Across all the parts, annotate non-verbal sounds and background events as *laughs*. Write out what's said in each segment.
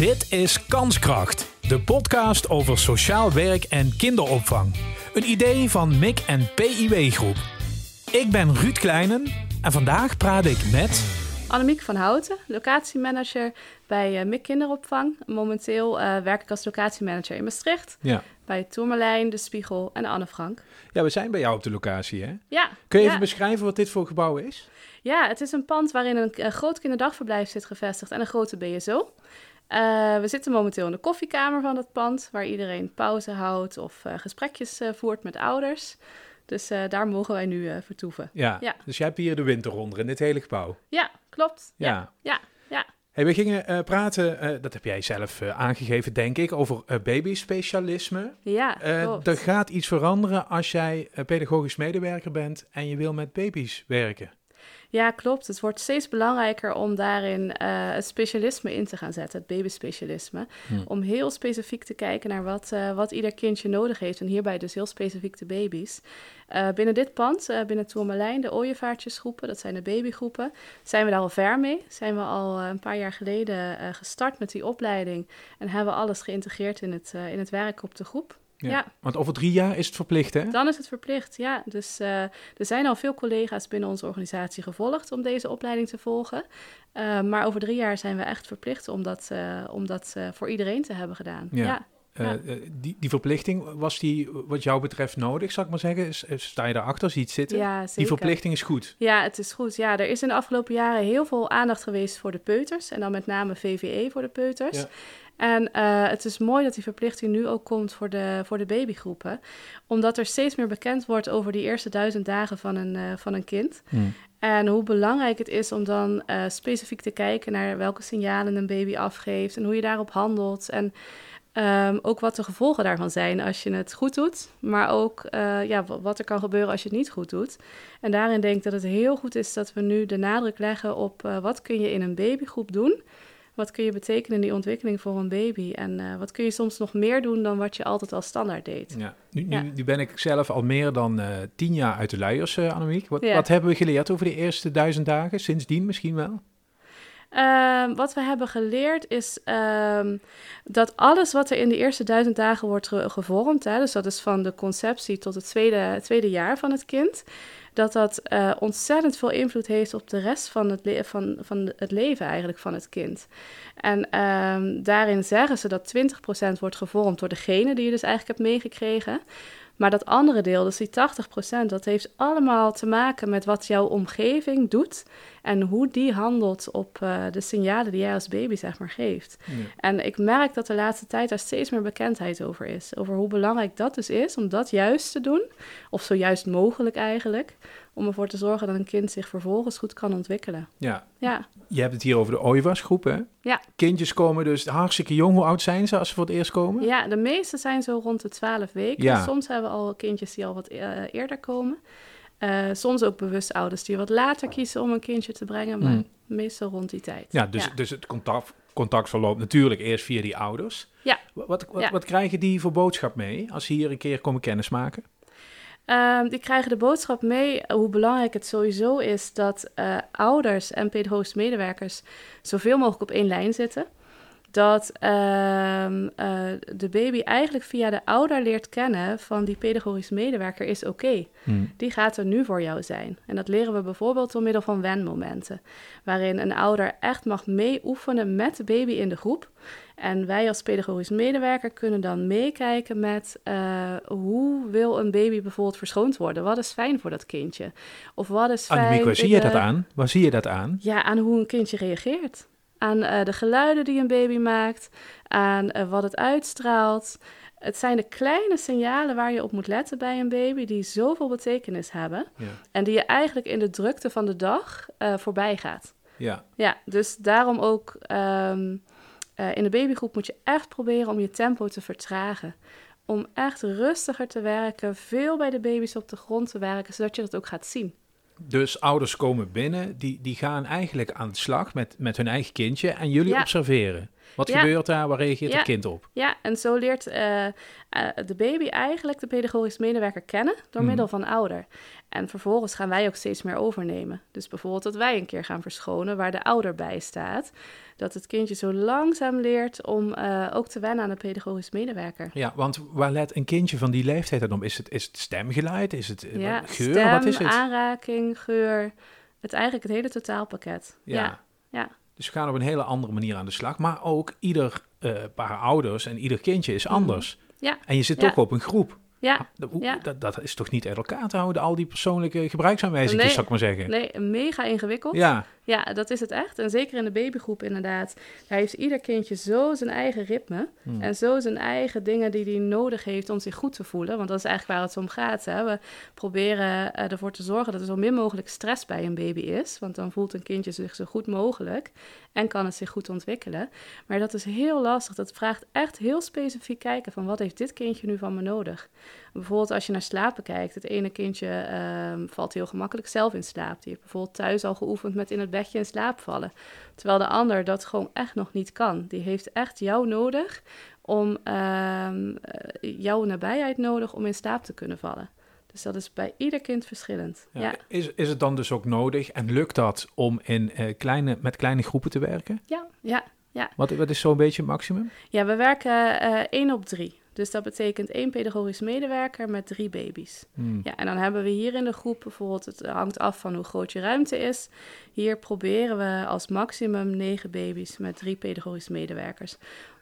Dit is Kanskracht, de podcast over sociaal werk en kinderopvang. Een idee van MIC en PIW Groep. Ik ben Ruud Kleinen en vandaag praat ik met... Annemiek van Houten, locatiemanager bij uh, MIC Kinderopvang. Momenteel uh, werk ik als locatiemanager in Maastricht. Ja. Bij Tourmalijn, De Spiegel en Anne Frank. Ja, we zijn bij jou op de locatie, hè? Ja. Kun je ja. even beschrijven wat dit voor gebouw is? Ja, het is een pand waarin een, een groot kinderdagverblijf zit gevestigd en een grote BSO. Uh, we zitten momenteel in de koffiekamer van het pand, waar iedereen pauze houdt of uh, gesprekjes uh, voert met ouders. Dus daar mogen wij nu vertoeven. Ja, ja, dus jij hebt hier de winterronde in dit hele gebouw. Ja, klopt. Ja, ja, ja. ja. Hey, we gingen praten, dat heb jij zelf aangegeven, denk ik, over babyspecialisme. Ja, klopt. er gaat iets veranderen als jij pedagogisch medewerker bent en je wil met baby's werken. Ja, klopt. Het wordt steeds belangrijker om daarin uh, het specialisme in te gaan zetten, het babyspecialisme. Hmm. Om heel specifiek te kijken naar wat, uh, wat ieder kindje nodig heeft. En hierbij dus heel specifiek de baby's. Uh, binnen dit pand, binnen Tourmalijn, de ooievaartjesgroepen, dat zijn de babygroepen, zijn we daar al ver mee. Zijn we al een paar jaar geleden gestart met die opleiding en hebben we alles geïntegreerd in het, in het werk op de groep. Ja, ja, want over drie jaar is het verplicht, hè? Dan is het verplicht, ja. Dus uh, er zijn al veel collega's binnen onze organisatie gevolgd om deze opleiding te volgen. Uh, maar over drie jaar zijn we echt verplicht om dat, uh, om dat voor iedereen te hebben gedaan. Ja. ja. Ja. die, die verplichting, was die wat jou betreft nodig, zou ik maar zeggen? Sta je daarachter, zie je het zitten? Ja, zeker. Die verplichting is goed. Ja, het is goed. Ja, er is in de afgelopen jaren heel veel aandacht geweest voor de peuters. En dan met name VVE voor de peuters. Ja. En uh, het is mooi dat die verplichting nu ook komt voor de, voor de babygroepen. Omdat er steeds meer bekend wordt over die eerste duizend dagen van een, uh, van een kind. Hmm. En hoe belangrijk het is om dan uh, specifiek te kijken naar welke signalen een baby afgeeft. En hoe je daarop handelt. En um, ook wat de gevolgen daarvan zijn als je het goed doet. Maar ook ja, wat er kan gebeuren als je het niet goed doet. En daarin denk ik dat het heel goed is dat we nu de nadruk leggen op wat kun je in een babygroep doen wat kun je betekenen in die ontwikkeling voor een baby? En uh, wat kun je soms nog meer doen dan wat je altijd al standaard deed? Ja. Nu, nu, nu ben ik zelf al meer dan uh, tien jaar uit de luiers, uh, Annemiek. Wat, Ja. wat hebben we geleerd over de eerste duizend dagen? Sindsdien misschien wel? Uh, wat we hebben geleerd is uh, dat alles wat er in de eerste duizend dagen wordt ge gevormd, hè, dus dat is van de conceptie tot het tweede, het tweede jaar van het kind, dat dat uh, ontzettend veel invloed heeft op de rest van het, van, van het leven eigenlijk van het kind. En uh, daarin zeggen ze dat 20% wordt gevormd door degene die je dus eigenlijk hebt meegekregen. Maar dat andere deel, dus die 80%, dat heeft allemaal te maken met wat jouw omgeving doet en hoe die handelt op uh, de signalen die jij als baby zeg maar geeft. Ja. En ik merk dat de laatste tijd daar steeds meer bekendheid over is. Over hoe belangrijk dat dus is om dat juist te doen, of zo juist mogelijk eigenlijk, om ervoor te zorgen dat een kind zich vervolgens goed kan ontwikkelen. Ja. Ja. Je hebt het hier over de OIVAS-groep, hè? Ja. Kindjes komen dus hartstikke jong. Hoe oud zijn ze als ze voor het eerst komen? Ja, de meeste zijn zo rond de 12 weken. Ja. Soms hebben we al kindjes die al wat uh, eerder komen. Uh, soms ook bewust ouders die wat later kiezen om een kindje te brengen, maar Hmm. meestal rond die tijd. Ja, dus, Ja. dus het contact, contact verloopt natuurlijk eerst via die ouders. Ja. Wat, wat, wat, Ja. wat krijgen die voor boodschap mee als ze hier een keer komen kennismaken? Um, die krijgen de boodschap mee hoe belangrijk het sowieso is dat uh, ouders en pedagogische medewerkers zoveel mogelijk op één lijn zitten. Dat um, uh, de baby eigenlijk via de ouder leert kennen van die pedagogische medewerker is oké. Okay. Hmm. Die gaat er nu voor jou zijn. En dat leren we bijvoorbeeld door middel van wenmomenten. Waarin een ouder echt mag meeoefenen met de baby in de groep. En wij als pedagogisch medewerker kunnen dan meekijken met uh, hoe wil een baby bijvoorbeeld verschoond worden? Wat is fijn voor dat kindje? Of wat is fijn... Annemiek, waar zie je dat aan? Waar zie je dat aan? Ja, aan hoe een kindje reageert. Aan uh, de geluiden die een baby maakt, aan uh, wat het uitstraalt. Het zijn de kleine signalen waar je op moet letten bij een baby die zoveel betekenis hebben. Ja. En die je eigenlijk in de drukte van de dag uh, voorbij gaat. Ja. Ja, dus daarom ook um, uh, in de babygroep moet je echt proberen om je tempo te vertragen. Om echt rustiger te werken, veel bij de baby's op de grond te werken, zodat je dat ook gaat zien. Dus ouders komen binnen, die, die gaan eigenlijk aan de slag met, met hun eigen kindje en jullie Ja. observeren. Wat Ja. gebeurt daar? Waar reageert Ja. het kind op? Ja, en zo leert eh, eh, de baby eigenlijk de pedagogisch medewerker kennen door Mhm. middel van ouder. En vervolgens gaan wij ook steeds meer overnemen. Dus bijvoorbeeld dat wij een keer gaan verschonen waar de ouder bij staat. Dat het kindje zo langzaam leert om eh, ook te wennen aan de pedagogisch medewerker. Ja, want waar let een kindje van die leeftijd dan om? Is het, is het stemgeluid? Is het Ja, geur? stem, Wat is het? aanraking, geur. Het eigenlijk het hele totaalpakket. Ja. Dus we gaan op een hele andere manier aan de slag. Maar ook ieder eh, paar ouders en ieder kindje is anders. Ja. En je zit toch op een groep. ja. Dat, hoe- Ja. dat, dat is toch niet uit elkaar te houden, al die persoonlijke gebruiksaanwijzingen, Nee. zou ik maar zeggen. Nee, mega ingewikkeld. Ja, Ja, dat is het echt. En zeker in de babygroep inderdaad. Daar heeft ieder kindje zo zijn eigen ritme. Hmm. En zo zijn eigen dingen die hij nodig heeft om zich goed te voelen. Want dat is eigenlijk waar het om gaat. Hè? We proberen eh, ervoor te zorgen dat er zo min mogelijk stress bij een baby is. Want dan voelt een kindje zich zo goed mogelijk. En kan het zich goed ontwikkelen. Maar dat is heel lastig. Dat vraagt echt heel specifiek kijken van wat heeft dit kindje nu van me nodig. Bijvoorbeeld als je naar slapen kijkt. Het ene kindje ehm, valt heel gemakkelijk zelf in slaap. Die heeft bijvoorbeeld thuis al geoefend met in het bedje in slaap vallen. Terwijl de ander dat gewoon echt nog niet kan. Die heeft echt jou nodig om ehm, eh, jouw nabijheid nodig om in slaap te kunnen vallen. Dus dat is bij ieder kind verschillend. ja. Ja, Is, is het dan dus ook nodig en lukt dat om in, eh, kleine, met kleine groepen te werken? ja, ja. Wat, wat is zo'n beetje het maximum? ja we werken eh één op drie. Dus dat betekent één pedagogisch medewerker met drie baby's. Hmm. Ja, en dan hebben we hier in de groep bijvoorbeeld, het hangt af van hoe groot je ruimte is. Hier proberen we als maximum negen baby's met drie pedagogisch medewerkers.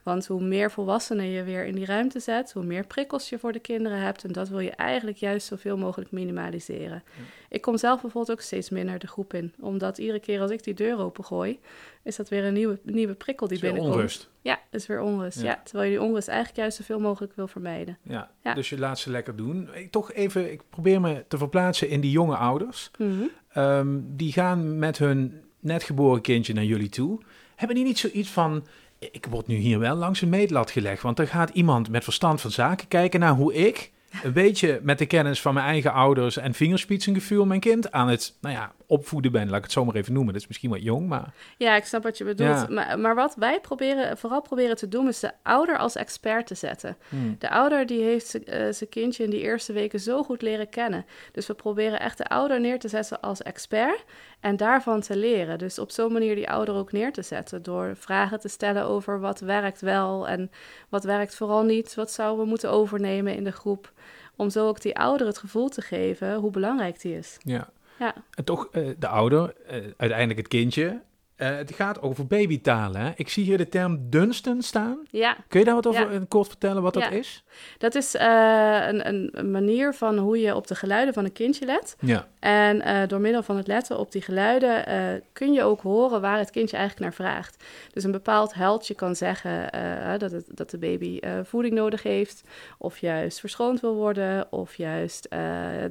Want hoe meer volwassenen je weer in die ruimte zet, hoe meer prikkels je voor de kinderen hebt. En dat wil je eigenlijk juist zoveel mogelijk minimaliseren. Ik kom zelf bijvoorbeeld ook steeds minder de groep in. Omdat iedere keer als ik die deur opengooi, is dat weer een nieuwe, nieuwe prikkel die binnenkomt. onrust. Ja, is weer onrust. Ja. Ja. terwijl je die onrust eigenlijk juist zoveel mogelijk wil vermijden. Ja. Ja. Dus je laat ze lekker doen. Ik, toch even, ik probeer me te verplaatsen in die jonge ouders. Mhm. Ehm, die gaan met hun net geboren kindje naar jullie toe. Hebben die niet zoiets van... Ik word nu hier wel langs een meetlat gelegd. Want er gaat iemand met verstand van zaken kijken naar hoe ik... een beetje met de kennis van mijn eigen ouders en vingerspitsengevoel mijn kind aan het nou ja, opvoeden ben. Laat ik het zo maar even noemen. Dat is misschien wat jong, maar... Ja, ik snap wat je bedoelt. Ja. Maar, maar wat wij proberen, vooral proberen te doen, is de ouder als expert te zetten. Hmm. De ouder die heeft eh, zijn kindje in die eerste weken zo goed leren kennen. Dus we proberen echt de ouder neer te zetten als expert en daarvan te leren. Dus op zo'n manier die ouder ook neer te zetten. Door vragen te stellen over wat werkt wel en wat werkt vooral niet. Wat zouden we moeten overnemen in de groep. Om zo ook die ouder het gevoel te geven hoe belangrijk die is. Ja. Ja. En toch, eh, de ouder, eh, uiteindelijk het kindje. Eh, het gaat over babytalen. Hè? Ik zie hier de term Dunstan staan. Ja, Kun je daar wat over Ja. kort vertellen wat dat is? dat is eh, een, een, manier van hoe je op de geluiden van een kindje let. Ja. En eh, door middel van het letten op die geluiden kun je ook horen waar het kindje eigenlijk naar vraagt. Dus een bepaald heldje kan zeggen dat, het, dat de baby voeding nodig heeft, of juist verschoond wil worden, of juist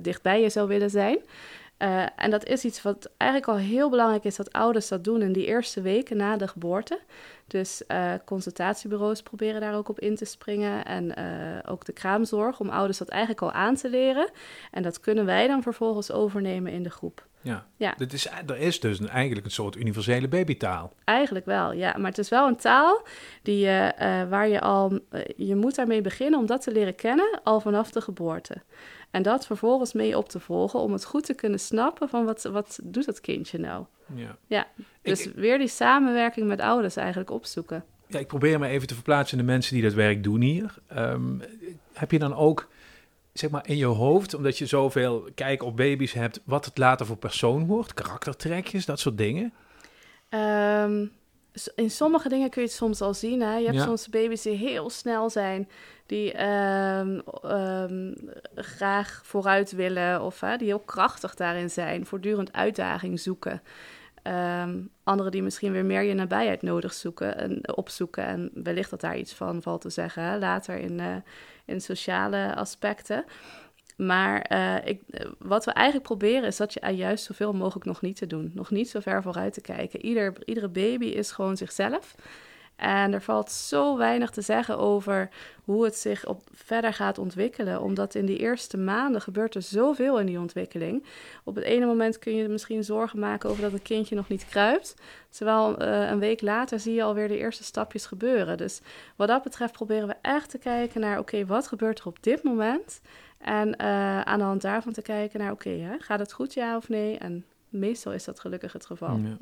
dichtbij je zou willen zijn. Eh, en dat is iets wat eigenlijk al heel belangrijk is dat ouders dat doen in die eerste weken na de geboorte. Dus eh, consultatiebureaus proberen daar ook op in te springen. En eh, ook de kraamzorg, om ouders dat eigenlijk al aan te leren. En dat kunnen wij dan vervolgens overnemen in de groep. Ja. Ja. Dit is, er is dus een, eigenlijk een soort universele babytaal. Eigenlijk wel, ja. Maar het is wel een taal die, eh, waar je al... eh, je moet daarmee beginnen om dat te leren kennen al vanaf de geboorte. En dat vervolgens mee op te volgen om het goed te kunnen snappen van wat, wat doet dat kindje nou. Ja. Ja, dus Ik- weer die samenwerking met ouders eigenlijk opzoeken. Ja, ik probeer me even te verplaatsen in de mensen die dat werk doen hier. Ehm, heb je dan ook, zeg maar, in je hoofd, omdat je zoveel kijk op baby's hebt, wat het later voor persoon wordt? Karaktertrekjes, dat soort dingen? Ehm, in sommige dingen kun je het soms al zien. Hè? Je hebt Ja. soms baby's die heel snel zijn, die ehm, ehm, graag vooruit willen of hè, die heel krachtig daarin zijn, voortdurend uitdaging zoeken. Ehm anderen die misschien weer meer je nabijheid nodig zoeken en opzoeken. En wellicht dat daar iets van valt te zeggen hè, later in, eh, in sociale aspecten. Maar eh, ik, wat we eigenlijk proberen is dat je juist zoveel mogelijk nog niet te doen. Nog niet zo ver vooruit te kijken. Ieder, iedere baby is gewoon zichzelf. En er valt zo weinig te zeggen over hoe het zich op verder gaat ontwikkelen. Omdat in die eerste maanden gebeurt er zoveel in die ontwikkeling. Op het ene moment kun je misschien zorgen maken over dat een kindje nog niet kruipt. Terwijl uh, een week later zie je alweer de eerste stapjes gebeuren. Dus wat dat betreft proberen we echt te kijken naar: oké, wat gebeurt er op dit moment? En uh, aan de hand daarvan te kijken naar: oké, gaat het goed, ja of nee? En meestal is dat gelukkig het geval. Ja.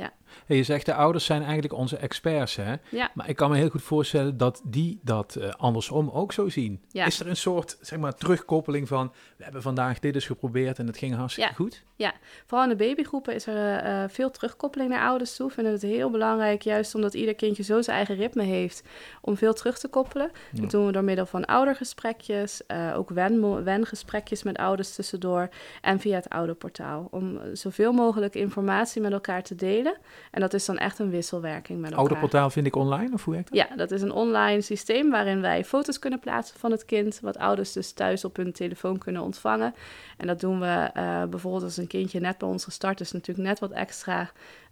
ja. je zegt de ouders zijn eigenlijk onze experts, hè? Ja. Maar ik kan me heel goed voorstellen dat die dat uh, andersom ook zo zien. Ja. Is er een soort zeg maar, terugkoppeling van... we hebben vandaag dit eens geprobeerd en het ging hartstikke goed? Ja, vooral in de babygroepen is er uh, veel terugkoppeling naar ouders toe. Vinden het heel belangrijk, juist omdat ieder kindje zo zijn eigen ritme heeft... om veel terug te koppelen. Dat doen we door middel van oudergesprekjes... Uh, ook wen wengesprekjes met ouders tussendoor... en via het ouderportaal. Om zoveel mogelijk informatie met elkaar te delen. En dat is dan echt een wisselwerking met elkaar. Ouderportaal vind ik online, of hoe werkt dat? Ja, dat is een online systeem waarin wij foto's kunnen plaatsen van het kind... wat ouders dus thuis op hun telefoon kunnen ontvangen. En dat doen we uh, bijvoorbeeld als een kindje net bij ons gestart is, natuurlijk net wat extra.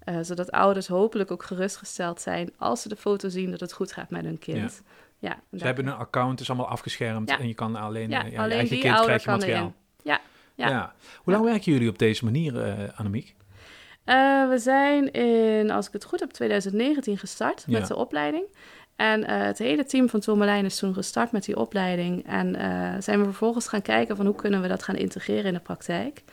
Uh, zodat ouders hopelijk ook gerustgesteld zijn als ze de foto zien dat het goed gaat met hun kind. Ja. ja ze hebben een account, is allemaal afgeschermd ja. en je kan alleen, ja, ja, alleen je eigen kind krijg je materiaal. Ja. ja. Hoe lang werken jullie op deze manier, uh, Annemiek? Uh, we zijn in, als ik het goed heb, 2019 gestart Ja. met de opleiding. En uh, het hele team van Tourmalijn is toen gestart met die opleiding. En uh, zijn we vervolgens gaan kijken van hoe kunnen we dat gaan integreren in de praktijk.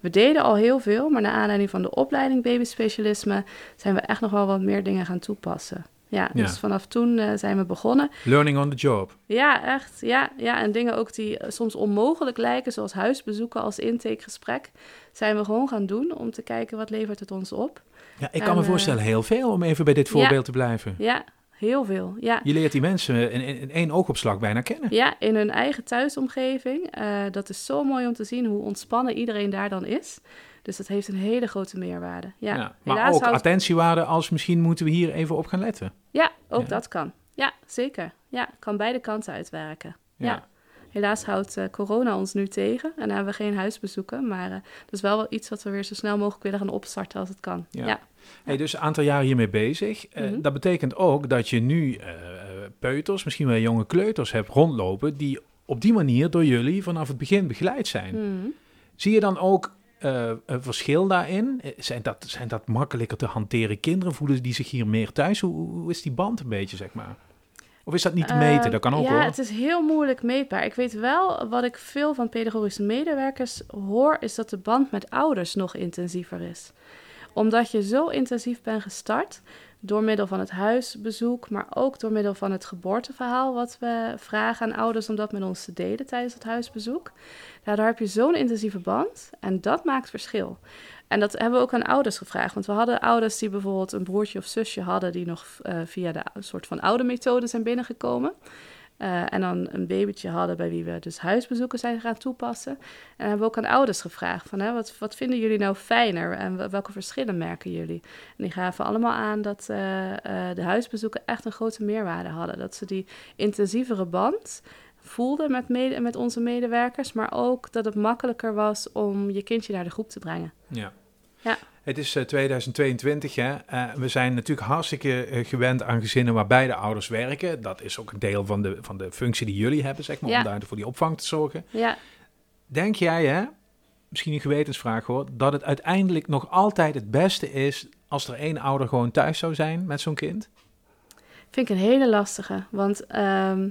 We deden al heel veel, maar naar aanleiding van de opleiding babyspecialisme zijn we echt nog wel wat meer dingen gaan toepassen. Ja, Ja. dus vanaf toen uh, zijn we begonnen. Learning on the job. Ja, echt. Ja, ja, en dingen ook die eh, soms onmogelijk lijken, zoals huisbezoeken als intakegesprek, zijn we gewoon gaan doen om te kijken wat levert het ons op. Ja, ik En, kan me eh, voorstellen, heel veel om even bij dit voorbeeld te blijven. Ja, heel veel. Ja. Je leert die mensen in, in, in één oogopslag bijna kennen. Ja, in hun eigen thuisomgeving. Eh, dat is zo mooi om te zien hoe ontspannen iedereen daar dan is. Dus dat heeft een hele grote meerwaarde. Ja, Ja, maar ook attentiewaarde als misschien moeten we hier even op gaan letten. Ja, ook Ja. dat kan. Ja, zeker. Ja, kan beide kanten uitwerken. Ja. Ja. Helaas houdt eh, corona ons nu tegen en hebben we geen huisbezoeken. Maar eh, dat is wel wel iets wat we weer zo snel mogelijk willen gaan opstarten als het kan. Ja. Ja, Hey, dus een aantal jaar hiermee bezig. Eh, Mhm. Dat betekent ook dat je nu peuters, misschien wel jonge kleuters hebt rondlopen... die op die manier door jullie vanaf het begin begeleid zijn. Mhm. Zie je dan ook eh, een verschil daarin? Eh, Zijn dat, zijn dat makkelijker te hanteren kinderen? Voelen die zich hier meer thuis? Hoe, hoe is die band een beetje, zeg maar? Of is dat niet te meten? Dat kan ook ja, hoor. het is heel moeilijk meetbaar. Ik weet wel, wat ik veel van pedagogische medewerkers hoor, is dat de band met ouders nog intensiever is. Omdat je zo intensief bent gestart, door middel van het huisbezoek, maar ook door middel van het geboorteverhaal, wat we vragen aan ouders om dat met ons te delen tijdens het huisbezoek. Daardoor heb je zo'n intensieve band en dat maakt verschil. En dat hebben we ook aan ouders gevraagd. Want we hadden ouders die bijvoorbeeld een broertje of zusje hadden... die nog eh, via de soort van oude methode zijn binnengekomen. Eh, en dan een babytje hadden bij wie we dus huisbezoeken zijn gaan toepassen. En hebben we ook aan ouders gevraagd van... Hè, wat, wat vinden jullie nou fijner en wel- welke verschillen merken jullie? En die gaven allemaal aan dat eh, eh, de huisbezoeken echt een grote meerwaarde hadden. Dat ze die intensievere band voelden met, met onze medewerkers... maar ook dat het makkelijker was om je kindje naar de groep te brengen. Ja. Ja. Het is eh, 2022, hè. Eh, we zijn natuurlijk hartstikke eh, gewend aan gezinnen waar beide ouders werken. Dat is ook een deel van de, van de functie die jullie hebben, zeg maar, Ja. om daar voor die opvang te zorgen. Ja, Denk jij, hè, misschien een gewetensvraag hoor, dat het uiteindelijk nog altijd het beste is als er één ouder gewoon thuis zou zijn met zo'n kind? Vind ik een hele lastige. Want ehm,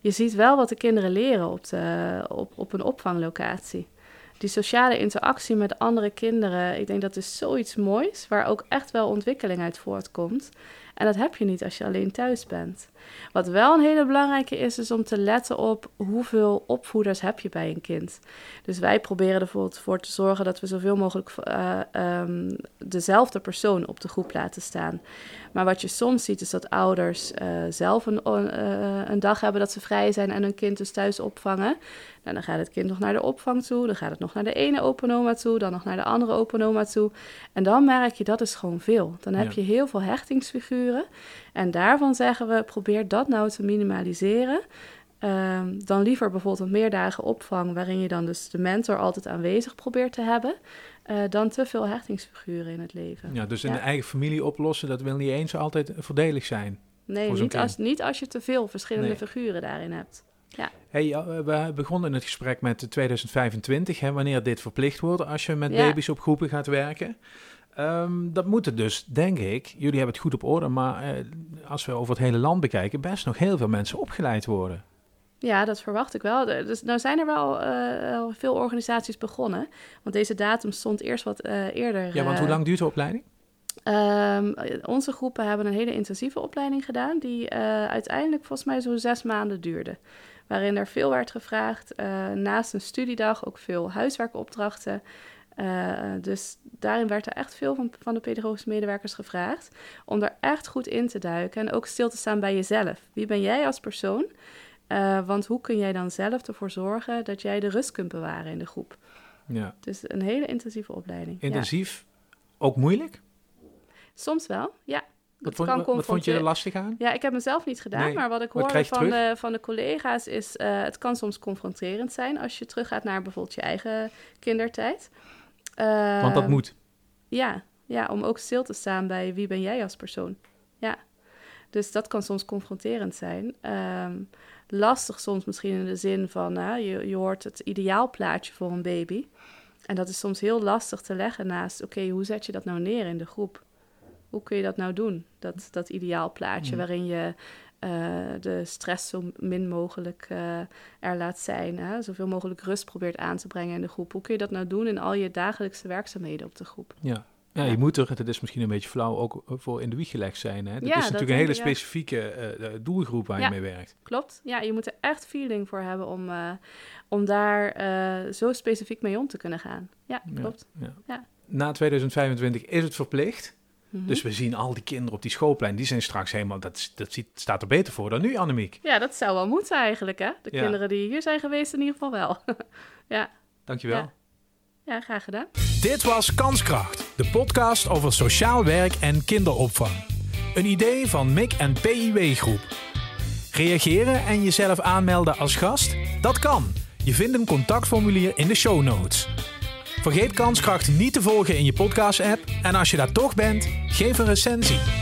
je ziet wel wat de kinderen leren op, de, op, op een opvanglocatie. Die sociale interactie met andere kinderen, ik denk dat is zoiets moois, waar ook echt wel ontwikkeling uit voortkomt. En dat heb je niet als je alleen thuis bent. Wat wel een hele belangrijke is, is om te letten op hoeveel opvoeders heb je bij een kind. Dus wij proberen er bijvoorbeeld voor te zorgen dat we zoveel mogelijk eh, ehm, dezelfde persoon op de groep laten staan. Maar wat je soms ziet is dat ouders eh, zelf een, eh, een dag hebben dat ze vrij zijn en hun kind dus thuis opvangen. Nou, dan gaat het kind nog naar de opvang toe, dan gaat het nog naar de ene openoma toe, dan nog naar de andere openoma toe. En dan merk je dat is gewoon veel. Dan heb Ja. je heel veel hechtingsfiguren. En daarvan zeggen we, probeer dat nou te minimaliseren. Ehm, dan liever bijvoorbeeld een meerdagen opvang, waarin je dan dus de mentor altijd aanwezig probeert te hebben, eh, dan te veel hechtingsfiguren in het leven. Ja, dus in Ja. de eigen familie oplossen, dat wil niet eens altijd voordelig zijn. Nee, niet als, niet als je te veel verschillende Nee. figuren daarin hebt. Hey, ja, we begonnen in het gesprek met 2025, hè, wanneer dit verplicht wordt als je met Ja. baby's op groepen gaat werken. Ehm, dat moet het dus, denk ik. Jullie hebben het goed op orde, maar eh, als we over het hele land bekijken, best nog heel veel mensen opgeleid worden. Ja, dat verwacht ik wel. Dus nou zijn er wel eh, veel organisaties begonnen. Want deze datum stond eerst wat eh, eerder. Ja, want hoe lang duurt de opleiding? Ehm, onze groepen hebben een hele intensieve opleiding gedaan, die uiteindelijk volgens mij zo'n zes maanden duurde. Waarin er veel werd gevraagd, naast een studiedag ook veel huiswerkopdrachten. Eh, dus daarin werd er echt veel van, van de pedagogische medewerkers gevraagd om er echt goed in te duiken en ook stil te staan bij jezelf. Wie ben jij als persoon? Eh, want hoe kun jij dan zelf ervoor zorgen dat jij de rust kunt bewaren in de groep? Ja. Dus een hele intensieve opleiding. Ja. Intensief, ook moeilijk? Soms wel, ja. Wat vond, kan wat vond je er lastig aan? Ja, ik heb mezelf niet gedaan, Nee. maar wat ik hoor van de, van de collega's is... eh, het kan soms confronterend zijn als je teruggaat naar bijvoorbeeld je eigen kindertijd. Want dat Ehm, moet. Ja, ja, om ook stil te staan bij wie ben jij als persoon. Ja, dus dat kan soms confronterend zijn. Ehm, lastig soms misschien in de zin van... je, je hoort het ideaalplaatje voor een baby. En dat is soms heel lastig te leggen naast... oké, hoe zet je dat nou neer in de groep? Hoe kun je dat nou doen, dat, dat ideaalplaatje... Mm. waarin je eh, de stress zo min mogelijk eh, er laat zijn... Hè? zoveel mogelijk rust probeert aan te brengen in de groep. Hoe kun je dat nou doen in al je dagelijkse werkzaamheden op de groep? Ja. Ja, je moet er, het is misschien een beetje flauw, ook voor in de wieg gelegd zijn. Hè? Dat Ja, is dat natuurlijk een hele specifieke eh, eh, doelgroep waar Ja. je mee werkt. Klopt. Ja, je moet er echt feeling voor hebben om, eh, om daar eh, zo specifiek mee om te kunnen gaan. Ja, klopt. Ja. Na 2025 is het verplicht. Mhm. Dus we zien al die kinderen op die schoolplein, die zijn straks helemaal, dat, dat ziet, staat er beter voor dan nu, Annemiek. Ja, dat zou wel moeten eigenlijk, hè? De Ja. kinderen die hier zijn geweest in ieder geval wel. *laughs* ja. Dankjewel. Ja. ja, graag gedaan. Dit was Kanskracht, de podcast over sociaal werk en kinderopvang. Een idee van MIC en PIW Groep. Reageren en jezelf aanmelden als gast? Dat kan. Je vindt een contactformulier in de show notes. Vergeet Kanskracht niet te volgen in je podcast-app en als je daar toch bent, geef een recensie.